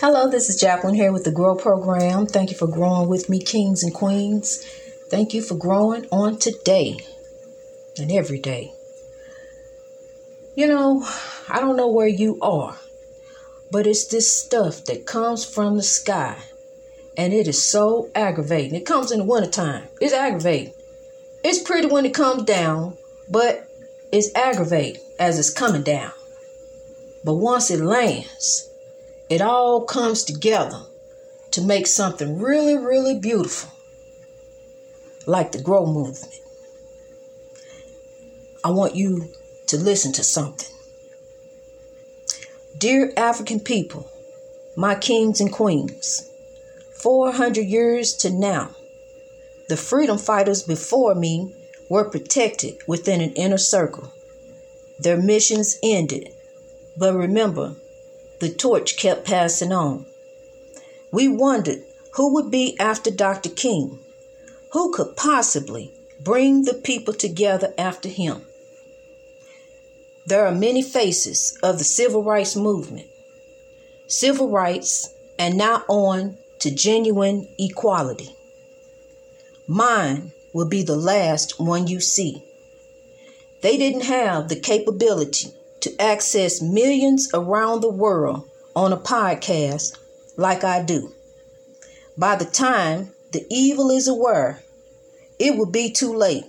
Hello, this is Jacqueline here with the Grow Program. Thank you for growing with me, kings and queens. Thank you for growing on today and every day. You know, I don't know where you are, but it's this stuff that comes from the sky, and it is so aggravating. It comes in the wintertime. It's aggravating. It's pretty when it comes down, but it's aggravating as it's coming down. But once it lands, it all comes together to make something really, really beautiful, like the Grow Movement. I want you to listen to something. Dear African people, my kings and queens, 400 years to now, the freedom fighters before me were protected within an inner circle. Their missions ended. But remember, the torch kept passing on. We wondered who would be after Dr. King. Who could possibly bring the people together after him? There are many faces of the civil rights movement. Civil rights, and now on to genuine equality. Mine will be the last one you see. They didn't have the capability to access millions around the world on a podcast like I do. By the time the evil is aware, it will be too late.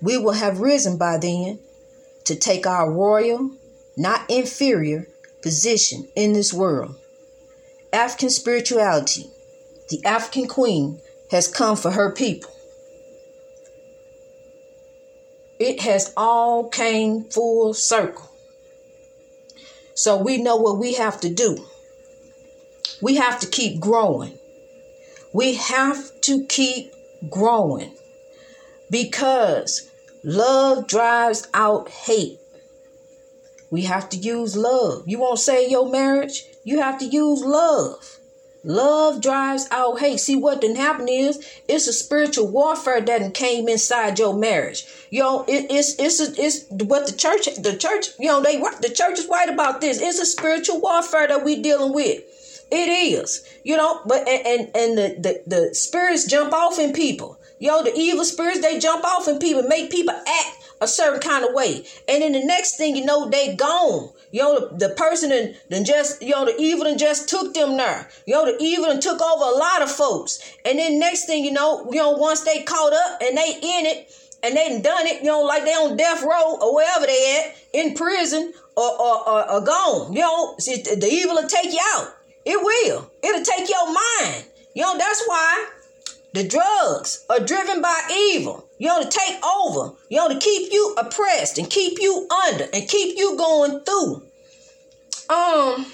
We will have risen by then to take our royal, not inferior, position in this world. African spirituality, the African queen, has come for her people. It has all came full circle. So we know what we have to do. We have to keep growing. We have to keep growing because love drives out hate. We have to use love. You won't say your marriage, you have to use love. Love drives out hate. See what didn't happen is it's a spiritual warfare that came inside your marriage. You know, it, it's it's a, it's what the church the church you know they what the church is right about this. It's a spiritual warfare that we dealing with. It is, you know, but and and, and the, the the spirits jump off in people. You know, the evil spirits they jump off in people, make people act a certain kind of way, and then the next thing you know, they gone. You know, the, person and then just, you know, the evil and just took them there. You know, the evil and took over a lot of folks. And then next thing you know, you know, once they caught up and they in it and they done it, you know, like they on death row or wherever they at, in prison or, or, or, or gone. You know, the evil will take you out. It will. It'll take your mind. You know, that's why the drugs are driven by evil. You want to take over. You want to keep you oppressed and keep you under and keep you going through. Um,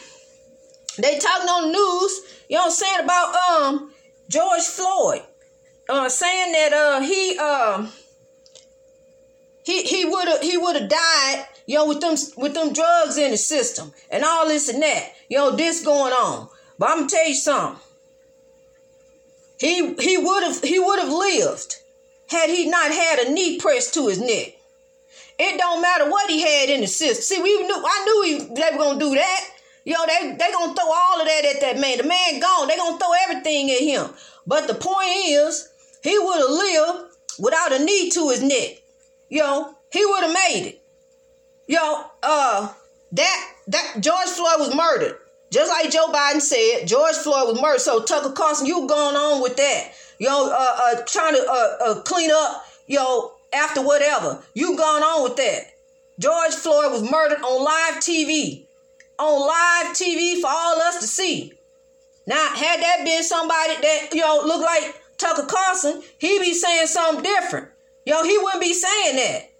they talking on the news, you know what I'm saying, about um George Floyd. Uh saying that uh he um he he would have he would have died, you know, with them with them drugs in the system and all this and that. You know, this going on. But I'm gonna tell you something. He he would have he would have lived had he not had a knee pressed to his neck. It don't matter what he had in the system. See, we knew I knew he, they were gonna do that. Yo, they they gonna throw all of that at that man. The man gone. They gonna throw everything at him. But the point is, he would have lived without a knee to his neck. Yo, he would have made it. Yo, uh, that that George Floyd was murdered. Just like Joe Biden said, George Floyd was murdered. So Tucker Carlson, you going on with that? You know, uh, uh trying to uh, uh clean up, you know, after whatever. You gone on with that. George Floyd was murdered on live TV. On live TV for all us to see. Now, had that been somebody that, you know, looked like Tucker Carlson, he be saying something different. Yo, he wouldn't be saying that.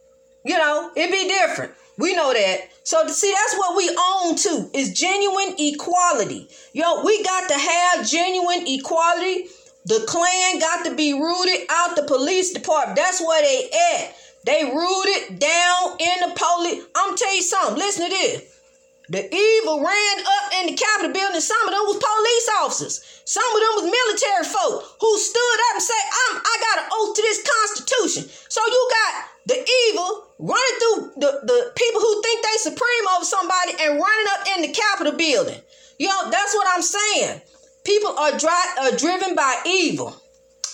You know, it'd be different. We know that. So see, that's what we own too, is genuine equality. Yo, we got to have genuine equality. The Klan got to be rooted out the police department. That's where they at. They rooted down in the police. I'm tell you something. Listen to this. The evil ran up in the Capitol building. Some of them was police officers. Some of them was military folk who stood up and said, I'm, I got an oath to this Constitution. So you got the evil running through the, the people who think they supreme over somebody and running up in the Capitol building. You know, that's what I'm saying. People are, dry, are driven by evil.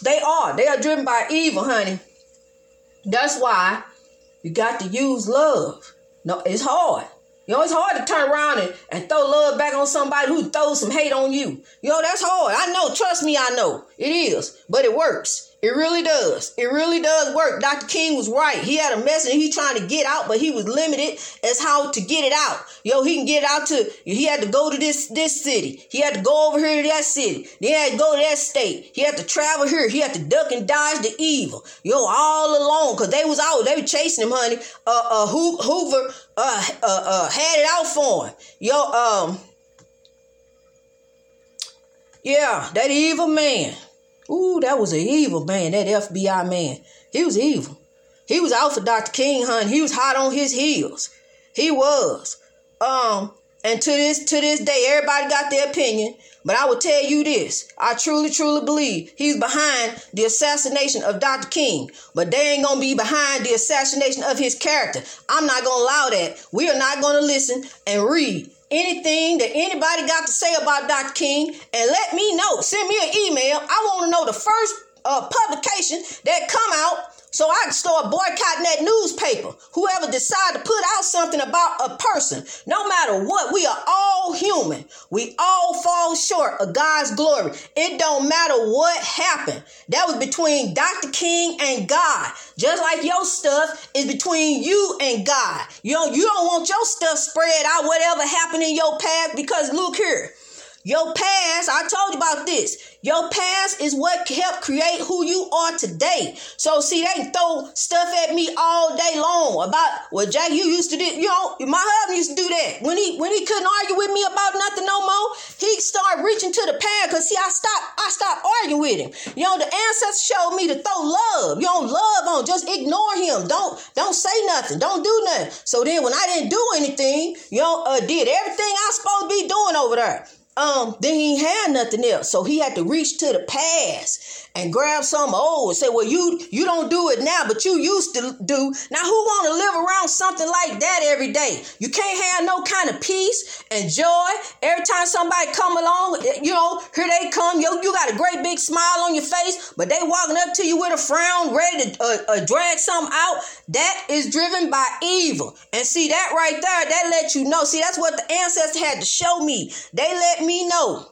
They are. They are driven by evil, honey. That's why you got to use love. No, it's hard. You know, it's hard to turn around and, and throw love back on somebody who throws some hate on you. You know, that's hard. I know. Trust me, I know. It is. But it works. It really does. It really does work. Dr. King was right. He had a message he trying to get out, but he was limited as how to get it out. Yo, he can get out to he had to go to this this city. He had to go over here to that city. Then he had to go to that state. He had to travel here. He had to duck and dodge the evil. Yo, all alone. Cause they was out. They were chasing him, honey. Uh uh Hoover uh uh, uh had it out for him. Yo, um yeah, that evil man. Ooh, that was an evil man, that FBI man. He was evil. He was out for Dr. King, hun. He was hot on his heels. He was. Um, and to this to this day, everybody got their opinion. But I will tell you this. I truly, truly believe he's behind the assassination of Dr. King. But they ain't gonna be behind the assassination of his character. I'm not gonna allow that. We are not gonna listen and read anything that anybody got to say about Dr. King and let me know. Send me an email. I want to know the first uh, publication that come out so I can start boycotting that newspaper. Whoever decide to put out something about a person, no matter what, we are all human. We all fall short of God's glory. It don't matter what happened. That was between Dr. King and God. Just like your stuff is between you and God. You know, you don't want your stuff spread out, whatever happened in your past, because look here. Your past, I told you about this. Your past is what helped create who you are today. So see, they throw stuff at me all day long about well, Jack, you used to do, you know, my husband used to do that. When he when he couldn't argue with me about nothing no more, he started reaching to the past because see, I stopped, I stopped arguing with him. You know, the ancestors showed me to throw love. You don't love on, just ignore him. Don't don't say nothing. Don't do nothing. So then when I didn't do anything, you know, uh, did everything I was supposed to be doing over there um, then he had nothing else. So he had to reach to the past and grab some old and say, well, you you don't do it now, but you used to do. Now, who want to live around something like that every day? You can't have no kind of peace and joy every time somebody come along. You know, here they come. Yo, you got a great big smile on your face, but they walking up to you with a frown, ready to uh, uh, drag something out. That is driven by evil. And see that right there, that let you know. See, that's what the ancestors had to show me. They let me know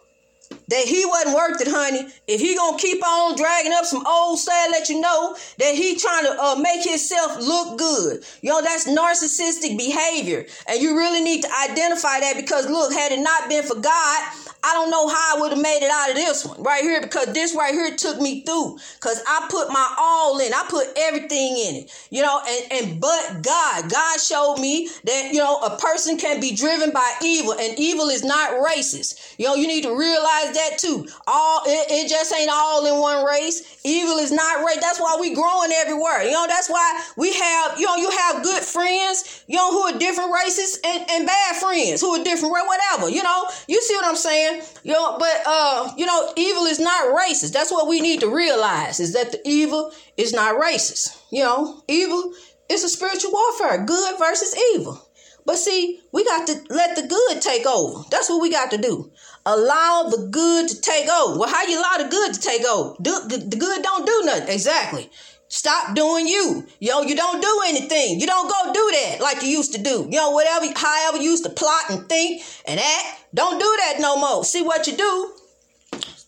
that he wasn't worth it, honey. If he gonna keep on dragging up some old stuff, let you know that he trying to uh, make himself look good. You know, that's narcissistic behavior. And you really need to identify that because look, had it not been for God, I don't know how I would have made it out of this one right here because this right here took me through because I put my all in. I put everything in it, you know, and, and but God, God showed me that, you know, a person can be driven by evil and evil is not racist. You know, you need to realize that too. All it, it just ain't all in one race. Evil is not race. That's why we growing everywhere. You know, that's why we have, you know, you have good friends, you know, who are different races and, and bad friends who are different, whatever. You know, you see what I'm saying? You know, but uh, you know, evil is not racist. That's what we need to realize is that the evil is not racist. You know, evil is a spiritual warfare, good versus evil. But see, we got to let the good take over. That's what we got to do. Allow the good to take over. Well, how you allow the good to take over? Do, the good don't do nothing. Exactly. Stop doing you. Yo, you don't do anything. You don't go do that like you used to do. Yo, whatever, however you used to plot and think and act. Don't do that no more. See what you do.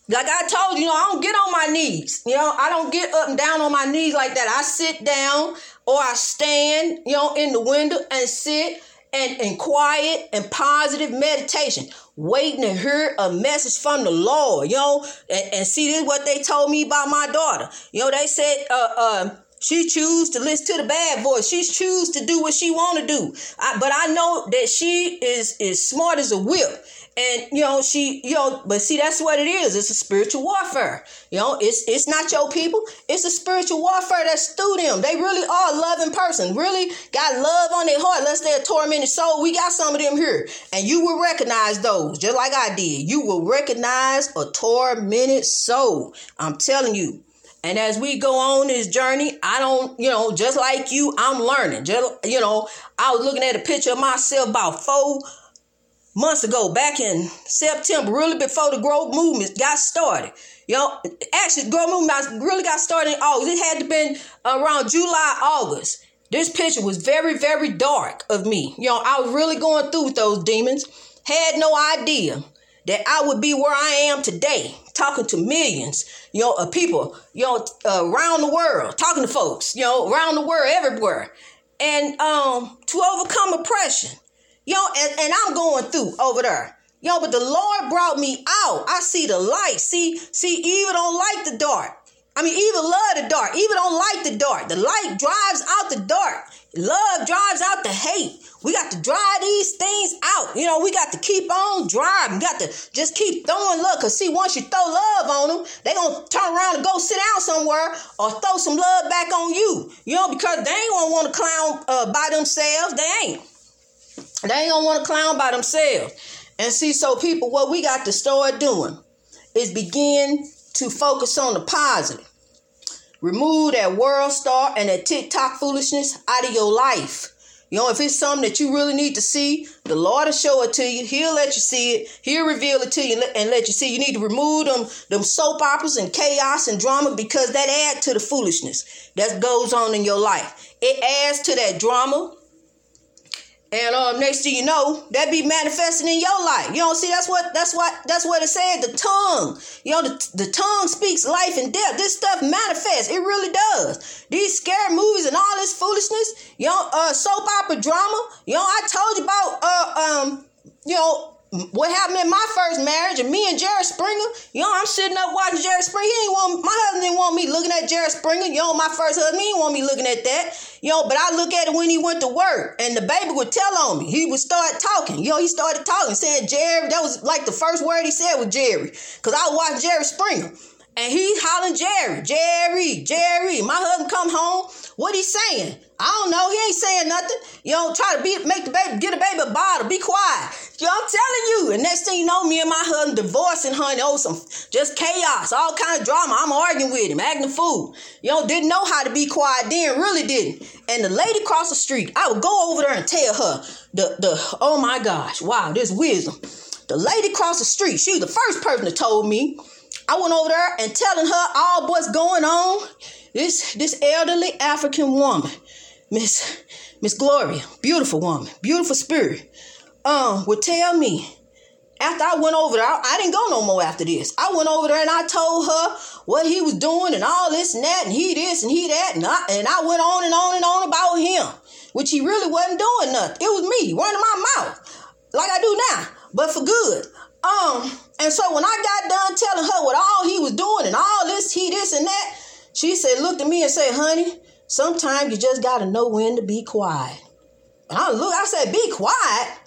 Like I told you, you know, I don't get on my knees. You know, I don't get up and down on my knees like that. I sit down or I stand, you know, in the window and sit and in quiet and positive meditation waiting to hear a message from the Lord, you know, and, and see this what they told me about my daughter. You know, they said, uh, uh, she choose to listen to the bad voice. She choose to do what she want to do. I, but I know that she is is smart as a whip. And you know, she, you know, but see, that's what it is. It's a spiritual warfare. You know, it's it's not your people. It's a spiritual warfare that's through them. They really are a loving person. Really got love on their heart. Unless they're tormented soul. We got some of them here. And you will recognize those, just like I did. You will recognize a tormented soul. I'm telling you. And as we go on this journey, I don't, you know, just like you, I'm learning. Just, you know, I was looking at a picture of myself about four months ago, back in September, really before the growth movement got started. You know, actually, growth movement really got started in August. It had to been around July, August. This picture was very, very dark of me. You know, I was really going through with those demons. Had no idea that I would be where I am today, talking to millions, you know, of people, you know, uh, around the world, talking to folks, you know, around the world, everywhere, and um, to overcome oppression, you know, and, and I'm going through over there. Yo, but the Lord brought me out. I see the light. See, see, Eva don't like the dark. I mean, Eva love the dark. Eva don't like the dark. The light drives out the dark. Love drives out the hate. We got to dry these things out. You know, we got to keep on driving. Got to just keep throwing love. Cause see, once you throw love on them, they gonna turn around and go sit down somewhere or throw some love back on you. You know, because they ain't gonna want to clown uh, by themselves. They ain't. They ain't gonna want to clown by themselves. And see, so people, what we got to start doing is begin to focus on the positive. Remove that WorldStar and that TikTok foolishness out of your life. You know, if it's something that you really need to see, the Lord will show it to you. He'll let you see it. He'll reveal it to you and let you see. You need to remove them, them soap operas and chaos and drama because that adds to the foolishness that goes on in your life. It adds to that drama. And um, next thing you know, that be manifesting in your life. You don't know, see, that's what that's what that's what it said. The tongue, you know, the, the tongue speaks life and death. This stuff manifests. It really does. These scary movies and all this foolishness, you know, uh, soap opera drama. You know, I told you about uh um, you know, what happened in my first marriage and me and Jerry Springer, you know, I'm sitting up watching Jerry Springer. He didn't want my husband didn't want me looking at Jerry Springer. You know, my first husband, he didn't want me looking at that. You know, but I look at it when he went to work and the baby would tell on me. He would start talking. You know, he started talking, saying Jerry. That was like the first word he said was Jerry. Cause I watched Jerry Springer. And he's hollering Jerry, Jerry, Jerry. My husband come home. What he saying? I don't know. He ain't saying nothing. You know, try to be make the baby, get a baby a bottle. Be quiet. You know, I'm telling you. And next thing you know, me and my husband divorcing, honey. Oh, some just chaos, all kind of drama. I'm arguing with him, acting a fool. You know, didn't know how to be quiet then, really didn't. And the lady across the street, I would go over there and tell her the the oh my gosh, wow, this wisdom. The lady across the street, she was the first person that told me I went over there and telling her all what's going on. This this elderly African woman, Miss Miss Gloria, beautiful woman, beautiful spirit, um, would tell me after I went over there, I, I, didn't go no more after this. I went over there and I told her what he was doing and all this and that and he this and he that and I and I went on and on and on about him, which he really wasn't doing nothing. It was me running my mouth like I do now, but for good. Um, and so when I got done telling her what all he was doing and all this, he this and that, she said, looked at me and said, honey, sometimes you just gotta know when to be quiet. And I look, I said, be quiet.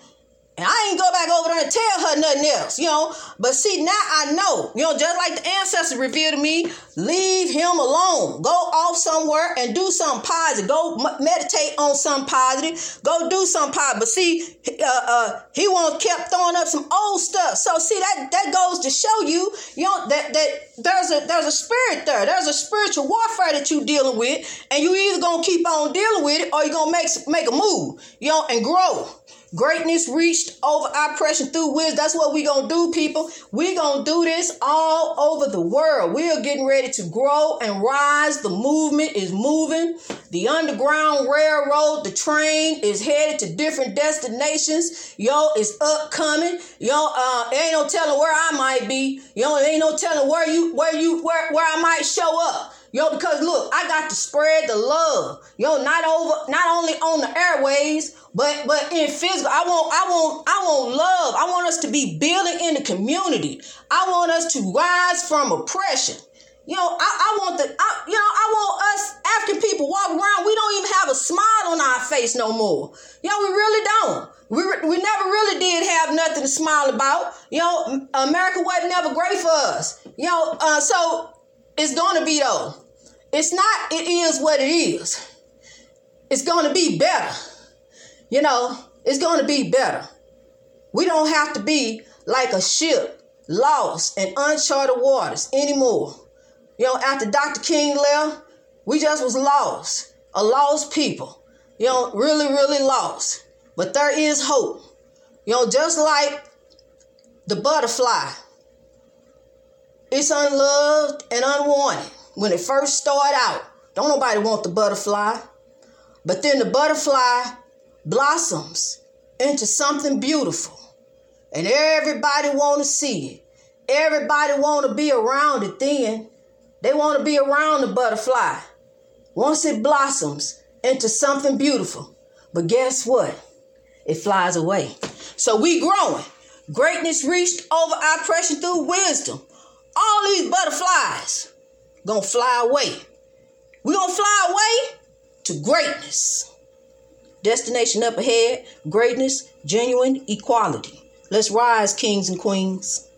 And I ain't go back over there and tell her nothing else, you know. But see, now I know, you know, just like the ancestors revealed to me, leave him alone. Go off somewhere and do something positive. Go meditate on something positive. Go do something positive. But see, uh, uh, he won't kept throwing up some old stuff. So see, that that goes to show you, you know, that that there's a there's a spirit there. There's a spiritual warfare that you dealing with, and you either gonna keep on dealing with it or you're gonna make make a move, you know, and grow. Greatness reached over oppression through wisdom. That's what we gonna do, people. we gonna do this all over the world. We are getting ready to grow and rise. The movement is moving. The underground railroad, the train is headed to different destinations. Yo, it's upcoming. Yo, uh, ain't no telling where I might be. Yo, ain't no telling where you where you where where I might show up. Yo, because look, I got to spread the love. Yo, not over, not only on the airways, but but in physical. I want, I want, I want love. I want us to be building in the community. I want us to rise from oppression. You know, I, I want the, I, you know, I want us African people walk around. We don't even have a smile on our face no more. You know, we really don't. We, we never really did have nothing to smile about. You know, America wasn't never great for us. You know, uh, so it's to be though. It's not, it is what it is. It's going to be better. You know, it's going to be better. We don't have to be like a ship lost in uncharted waters anymore. You know, after Dr. King left, we just was lost, a lost people. You know, really, really lost. But there is hope. You know, just like the butterfly, it's unloved and unwanted when it first start out. Don't nobody want the butterfly. But then the butterfly blossoms into something beautiful. And everybody want to see it. Everybody want to be around it then. They want to be around the butterfly. Once it blossoms into something beautiful. But guess what? It flies away. So we growing. Greatness reached over oppression through wisdom. All these butterflies gonna fly away. We're gonna fly away to greatness. Destination up ahead, greatness, genuine equality. Let's rise, kings and queens.